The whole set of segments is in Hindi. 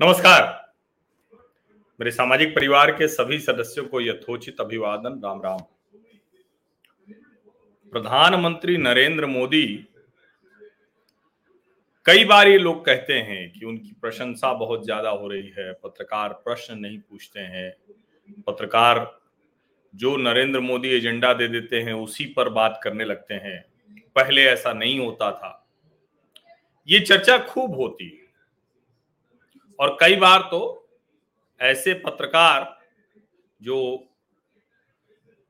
नमस्कार। मेरे सामाजिक परिवार के सभी सदस्यों को यथोचित अभिवादन। राम राम। प्रधानमंत्री नरेंद्र मोदी, कई बार ये लोग कहते हैं कि उनकी प्रशंसा बहुत ज़्यादा हो रही है। पत्रकार प्रश्न नहीं पूछते हैं। पत्रकार जो नरेंद्र मोदी एजेंडा दे देते हैं, उसी पर बात करने लगते हैं। पहले ऐसा नहीं होता था। ये चर्चा खूब होती। है और कई बार तो ऐसे पत्रकार जो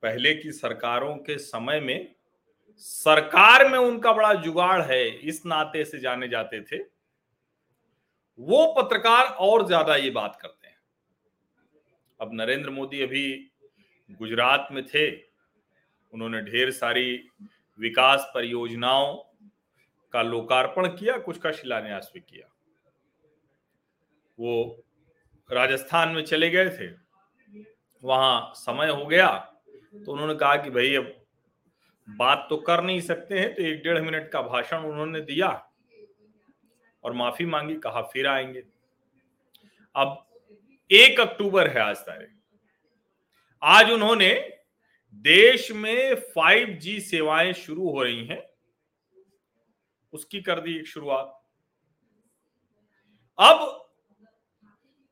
पहले की सरकारों के समय में सरकार में उनका बड़ा जुगाड़ है, इस नाते से जाने जाते थे, वो पत्रकार और ज़्यादा ये बात करते हैं। अब नरेंद्र मोदी अभी गुजरात में थे, उन्होंने ढेर सारी विकास परियोजनाओं का लोकार्पण किया, कुछ का शिलान्यास भी किया। वो राजस्थान में चले गए थे, वहाँ समय हो गया तो उन्होंने कहा कि भाई अब बात तो कर नहीं सकते हैं तो एक डेढ़ मिनट का भाषण उन्होंने दिया और माफ़ी मांगी, कहा फिर आएँगे। अब एक अक्टूबर है आज तारीख। आज उन्होंने देश में 5G सेवाएँ शुरू हो रही हैं, उसकी कर दी एक शुरुआत। अब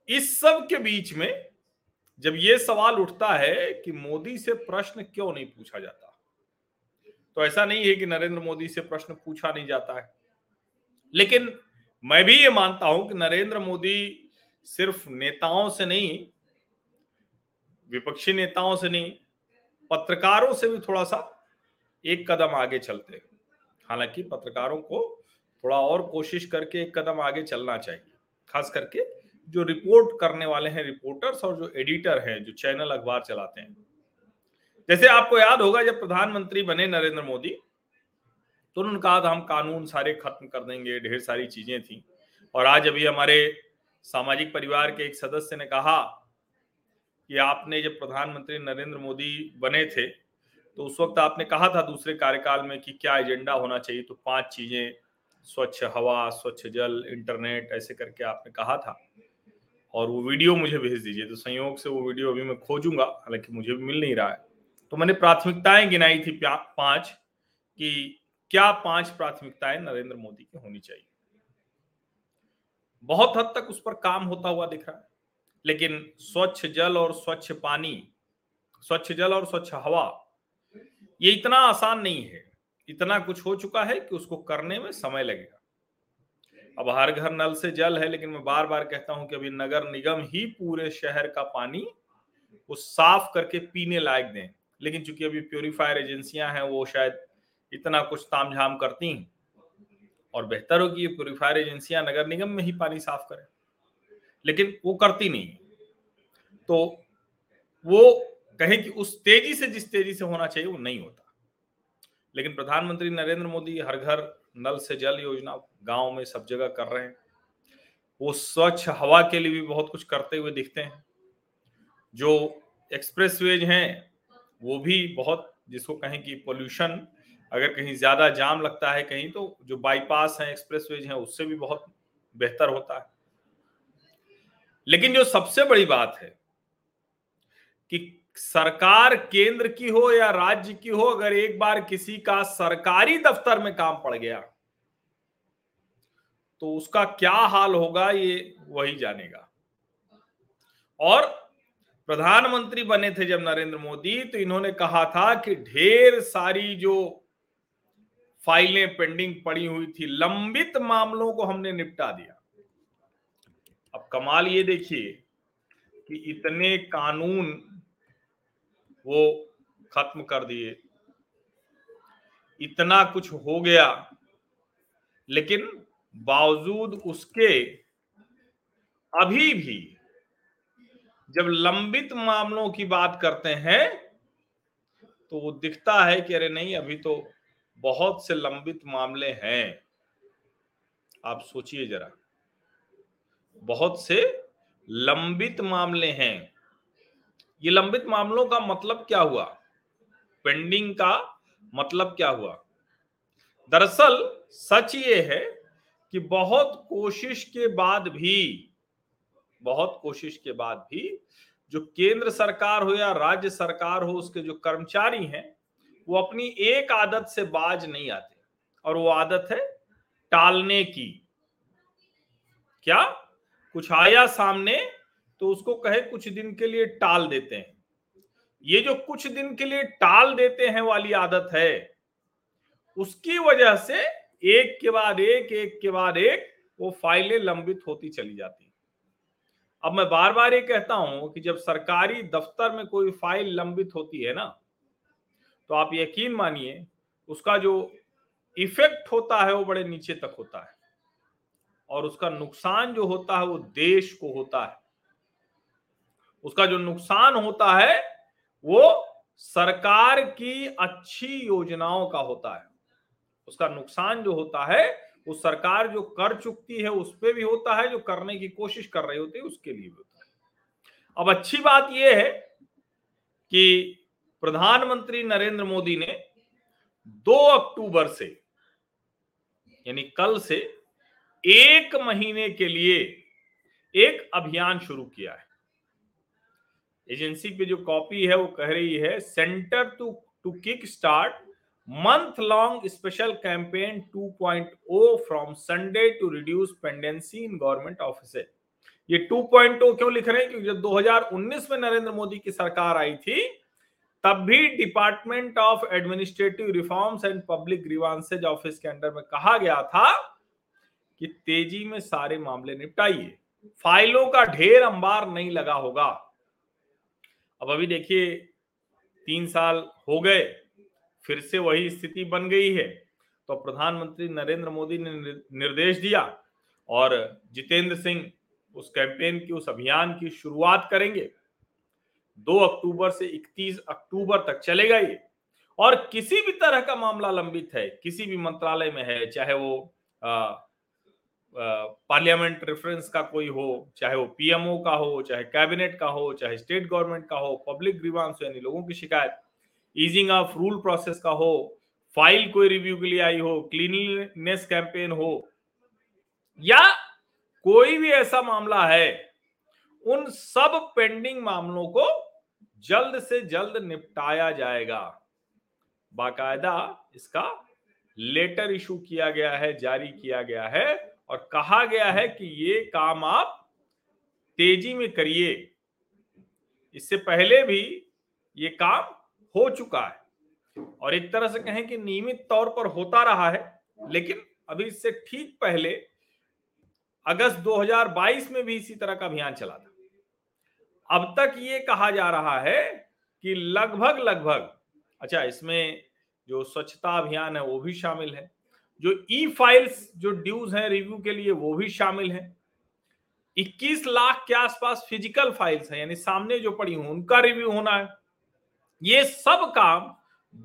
इस सब के बीच में जब ये सवाल उठता है कि मोदी से प्रश्न क्यों नहीं पूछा जाता तो ऐसा नहीं है कि नरेंद्र मोदी से प्रश्न पूछा नहीं जाता है। लेकिन मैं भी ये मानता हूँ कि नरेंद्र मोदी सिर्फ़ नेताओं से नहीं, विपक्षी नेताओं से नहीं, पत्रकारों से भी थोड़ा सा एक कदम आगे चलते हालाँकि पत्रकारों को थोड़ा और कोशिश करके एक कदम आगे चलना चाहिए, खास करके जो रिपोर्ट करने वाले हैं रिपोर्टर्स और जो एडिटर हैं, जो चैनल अखबार चलाते हैं। जैसे आपको याद होगा, जब प्रधानमंत्री बने नरेंद्र मोदी तो उन्होंने कहा था, हम कानून सारे खत्म कर देंगे, ढेर सारी चीज़ें थी। और आज अभी हमारे सामाजिक परिवार के एक सदस्य ने कहा कि आपने जब प्रधानमंत्री नरेंद्र मोदी बने थे तो उस वक्त आपने कहा था दूसरे कार्यकाल में कि क्या एजेंडा होना चाहिए तो पाँच चीज़ें, स्वच्छ हवा, स्वच्छ जल, इंटरनेट, ऐसे करके आपने कहा था। और वो वीडियो मुझे भेज दीजिए। तो संयोग से वो वीडियो अभी मैं खोजूँगा, हालाँकि मुझे भी मिल नहीं रहा है। तो मैंने प्राथमिकताएँ गिनाई थी पाँच कि क्या पाँच प्राथमिकताएँ नरेंद्र मोदी की होनी चाहिए? बहुत हद तक उस पर काम होता हुआ दिख रहा है, लेकिन स्वच्छ जल और स्वच्छ पानी, स्वच्छ जल और स्वच्छ हवा, ये इतना आसान नहीं है। इतना कुछ हो चुका है कि उसको करने में समय लगेगा। अब हर घर नल से जल है, लेकिन मैं बार बार कहता हूँ कि अभी नगर निगम ही पूरे शहर का पानी वो साफ़ करके पीने लायक दें। लेकिन चूँकि अभी प्योरीफायर एजेंसियाँ हैं, वो शायद इतना कुछ तामझाम करती हैं, और बेहतर होगी ये प्योरीफायर एजेंसियाँ नगर निगम में ही पानी साफ़ करें। लेकिन वो करती नहीं तो वो कहें कि उस तेज़ी से जिस तेज़ी से होना चाहिए, वो नहीं होता। लेकिन प्रधानमंत्री नरेंद्र मोदी हर घर नल से जल योजना गाँव में सब जगह कर रहे हैं। वो स्वच्छ हवा के लिए भी बहुत कुछ करते हुए दिखते हैं। जो एक्सप्रेसवेज हैं, वो भी बहुत जिसको कहें कि पोल्यूशन, अगर कहीं ज़्यादा जाम लगता है कहीं तो जो बाईपास है, एक्सप्रेसवेज हैं, उससे भी बहुत बेहतर होता है। लेकिन जो सबसे बड़ी बात है कि सरकार केंद्र की हो या राज्य की हो, अगर एक बार किसी का सरकारी दफ्तर में काम पड़ गया तो उसका क्या हाल होगा, ये वही जानेगा। और प्रधानमंत्री बने थे जब नरेंद्र मोदी तो इन्होंने कहा था कि ढेर सारी जो फाइलें पेंडिंग पड़ी हुई थी, लंबित मामलों को हमने निपटा दिया। अब कमाल ये देखिए कि इतने कानून वो खत्म कर दिए। इतना कुछ हो गया, लेकिन बावजूद उसके अभी भी जब लंबित मामलों की बात करते हैं तो वो दिखता है कि अरे नहीं, अभी तो बहुत से लंबित मामले हैं। आप सोचिए जरा, बहुत से लंबित मामले हैं। ये लंबित मामलों का मतलब क्या हुआ? पेंडिंग का मतलब क्या हुआ? दरअसल, सच ये है कि बहुत कोशिश के बाद भी, बहुत कोशिश के बाद भी जो केंद्र सरकार हो या राज्य सरकार हो, उसके जो कर्मचारी हैं, वो अपनी एक आदत से बाज नहीं आते। और वो आदत है टालने की। क्या? कुछ आया सामने तो उसको कहे कुछ दिन के लिए टाल देते हैं। ये जो कुछ दिन के लिए टाल देते हैं वाली आदत है, उसकी वजह से एक के बाद एक एक के बाद एक वो फाइलें लंबित होती चली जाती अब मैं बार बार ये कहता हूँ कि जब सरकारी दफ्तर में कोई फ़ाइल लंबित होती है ना तो आप यकीन मानिए, उसका जो इफ़ेक्ट होता है वो बड़े नीचे तक होता है और उसका नुकसान जो होता है वो देश को होता है। उसका जो नुकसान होता है, वो सरकार की अच्छी योजनाओं का होता है। उसका नुकसान जो होता है, वो सरकार जो कर चुकती है, उस पर भी होता है, जो करने की कोशिश कर रही होती है, उसके लिए भी होता है। अब अच्छी बात यह है कि प्रधानमंत्री नरेंद्र मोदी ने 2 अक्टूबर से, यानी कल से, एक महीने के लिए एक अभियान शुरू किया है। एजेंसी पे जो कॉपी है, वो कह रही है centre to to kick start month long special campaign 2.0 from Sunday to reduce pendency in government office ये 2.0 क्यों लिख रहे हैं? क्योंकि जब 2019 में नरेंद्र मोदी की सरकार आई थी, तब भी department of administrative reforms and public grievances office के अंडर में कहा गया था कि तेज़ी में सारे मामले निपटाइए। फाइलों का ढेर अंबार नहीं लगा होगा। अब अभी देखिए तीन साल हो गए फिर से वही स्थिति बन गई है। तो प्रधानमंत्री नरेंद्र मोदी ने निर्देश दिया और जितेंद्र सिंह उस कैंपेन की उस अभियान की शुरुआत करेंगे। 2 अक्टूबर से 31 अक्टूबर तक चलेगा ये। और किसी भी तरह का मामला लंबित है किसी भी मंत्रालय में है चाहे वो आ, पार्लियामेंट रेफरेंस का कोई हो, चाहे वो पीएमओ का हो, चाहे कैबिनेट का हो, चाहे स्टेट गवर्नमेंट का हो, पब्लिक ग्रीवांस यानी लोगों की शिकायत ईजिंग ऑफ़ रूल प्रोसेस का हो फ़ाइल कोई रिव्यू के लिए आई हो क्लीनलीनेस कैंपेन हो, या कोई भी ऐसा मामला है, उन सब पेंडिंग मामलों को जल्द से जल्द निपटाया जाएगा। बाकायदा इसका लेटर इशू किया गया है, जारी किया गया है। और कहा गया है कि ये काम आप तेज़ी में करिए। इससे पहले भी ये काम हो चुका है। और एक तरह से कहें कि नियमित तौर पर होता रहा है, लेकिन अभी इससे ठीक पहले अगस्त 2022 में भी इसी तरह का अभियान चला था। अब तक ये कहा जा रहा है कि लगभग लगभग अच्छा इसमें जो स्वच्छता अभियान है वो भी शामिल है। जो ई फाइल्स जो ड्यूज हैं रिव्यू के लिए, वो भी शामिल है। 21 लाख के आसपास फ़िज़िकल फाइल्स हैं, यानी सामने जो पड़ी हूँ, उनका रिव्यू होना है। ये सब काम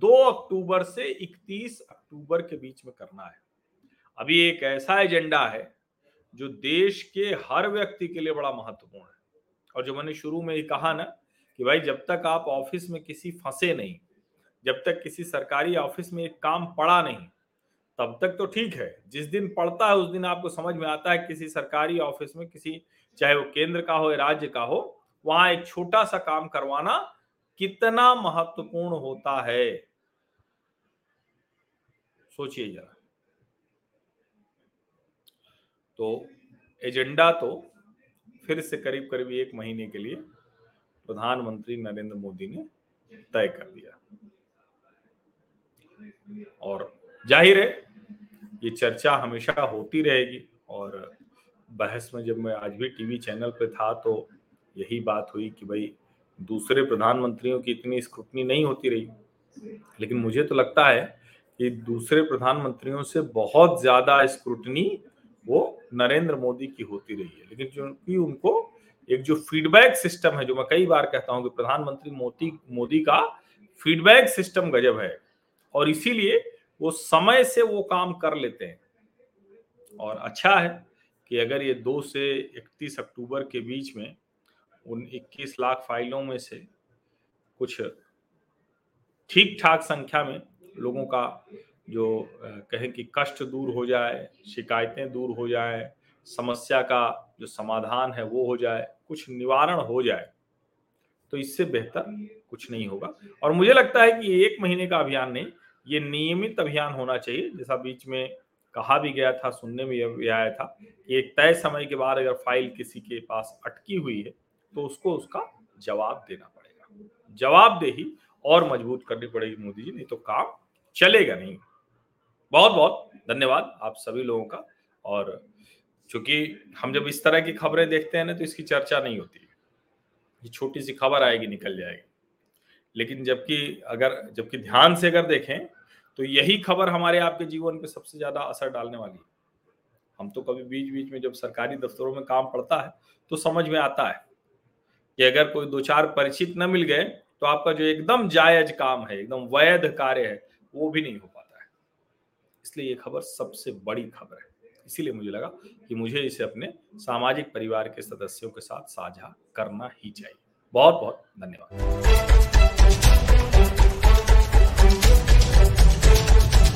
2 अक्टूबर से 31 अक्टूबर के बीच में करना है। अभी एक ऐसा एजेंडा है, जो देश के हर व्यक्ति के लिए बड़ा महत्वपूर्ण है। और जो मैंने शुरू में ही कहा ना, कि भाई जब तक आप ऑफ़िस में किसी फंसे नहीं, जब तक किसी सरकारी ऑफ़िस में एक काम पड़ा नहीं तब तक तो ठीक है। जिस दिन पड़ता है, उस दिन आपको समझ में आता है, किसी सरकारी ऑफ़िस में, किसी, चाहे वो केंद्र का हो या राज्य का हो, वहाँ एक छोटा सा काम करवाना कितना महत्वपूर्ण होता है। सोचिए जरा। तो एजेंडा तो फिर से करीब करीब एक महीने के लिए प्रधानमंत्री नरेंद्र मोदी ने तय कर दिया। और ज़ाहिर है, ये चर्चा हमेशा होती रहेगी और बहस में जब मैं आज भी टीवी चैनल पे था तो यही बात हुई कि भाई, दूसरे प्रधानमंत्रियों की इतनी स्क्रूटनी नहीं होती रही। लेकिन मुझे तो लगता है कि दूसरे प्रधानमंत्रियों से बहुत ज़्यादा स्क्रूटनी वो नरेंद्र मोदी की होती रही है। लेकिन क्योंकि उनको एक जो फीडबैक सिस्टम है, जो मैं कई बार कहता हूँ कि प्रधानमंत्री मोदी मोदी का फीडबैक सिस्टम गजब है और इसीलिए वो समय से वो काम कर लेते हैं। और अच्छा है कि अगर ये दो से इकतीस अक्टूबर के बीच में उन 21 लाख फाइलों में से कुछ ठीक ठाक संख्या में लोगों का जो कहें कि कष्ट दूर हो जाए, शिकायतें दूर हो जाए, समस्या का जो समाधान है वो हो जाए, कुछ निवारण हो जाए तो इससे बेहतर कुछ नहीं होगा। और मुझे लगता है कि एक महीने का अभियान नहीं ये नियमित अभियान होना चाहिए। जैसा बीच में कहा भी गया था, सुनने में भी आया था कि एक तय समय के बाद अगर फ़ाइल किसी के पास अटकी हुई है तो उसको उसका जवाब देना पड़ेगा। जवाब दे ही और मज़बूत करनी पड़ेगी मोदी जी, नहीं तो काम चलेगा नहीं। बहुत बहुत धन्यवाद आप सभी लोगों का। और चूँकि हम जब इस तरह की खबरें देखते हैं ना तो इसकी चर्चा नहीं होती। ये छोटी सी खबर आएगी, निकल जाएगी। लेकिन जबकि अगर, जबकि ध्यान से अगर देखें तो यही खबर हमारे आपके जीवन पे सबसे ज़्यादा असर डालने वाली है। हम तो कभी बीच बीच में जब सरकारी दफ्तरों में काम पड़ता है तो समझ में आता है कि अगर कोई दो चार परिचित न मिल गए तो आपका जो एकदम जायज़ काम है, एकदम वैध कार्य है, वो भी नहीं हो पाता है। इसलिए ये खबर सबसे बड़ी खबर है। इसीलिए मुझे लगा कि मुझे इसे अपने सामाजिक परिवार के सदस्यों के साथ साझा करना ही चाहिए। बहुत बहुत धन्यवाद।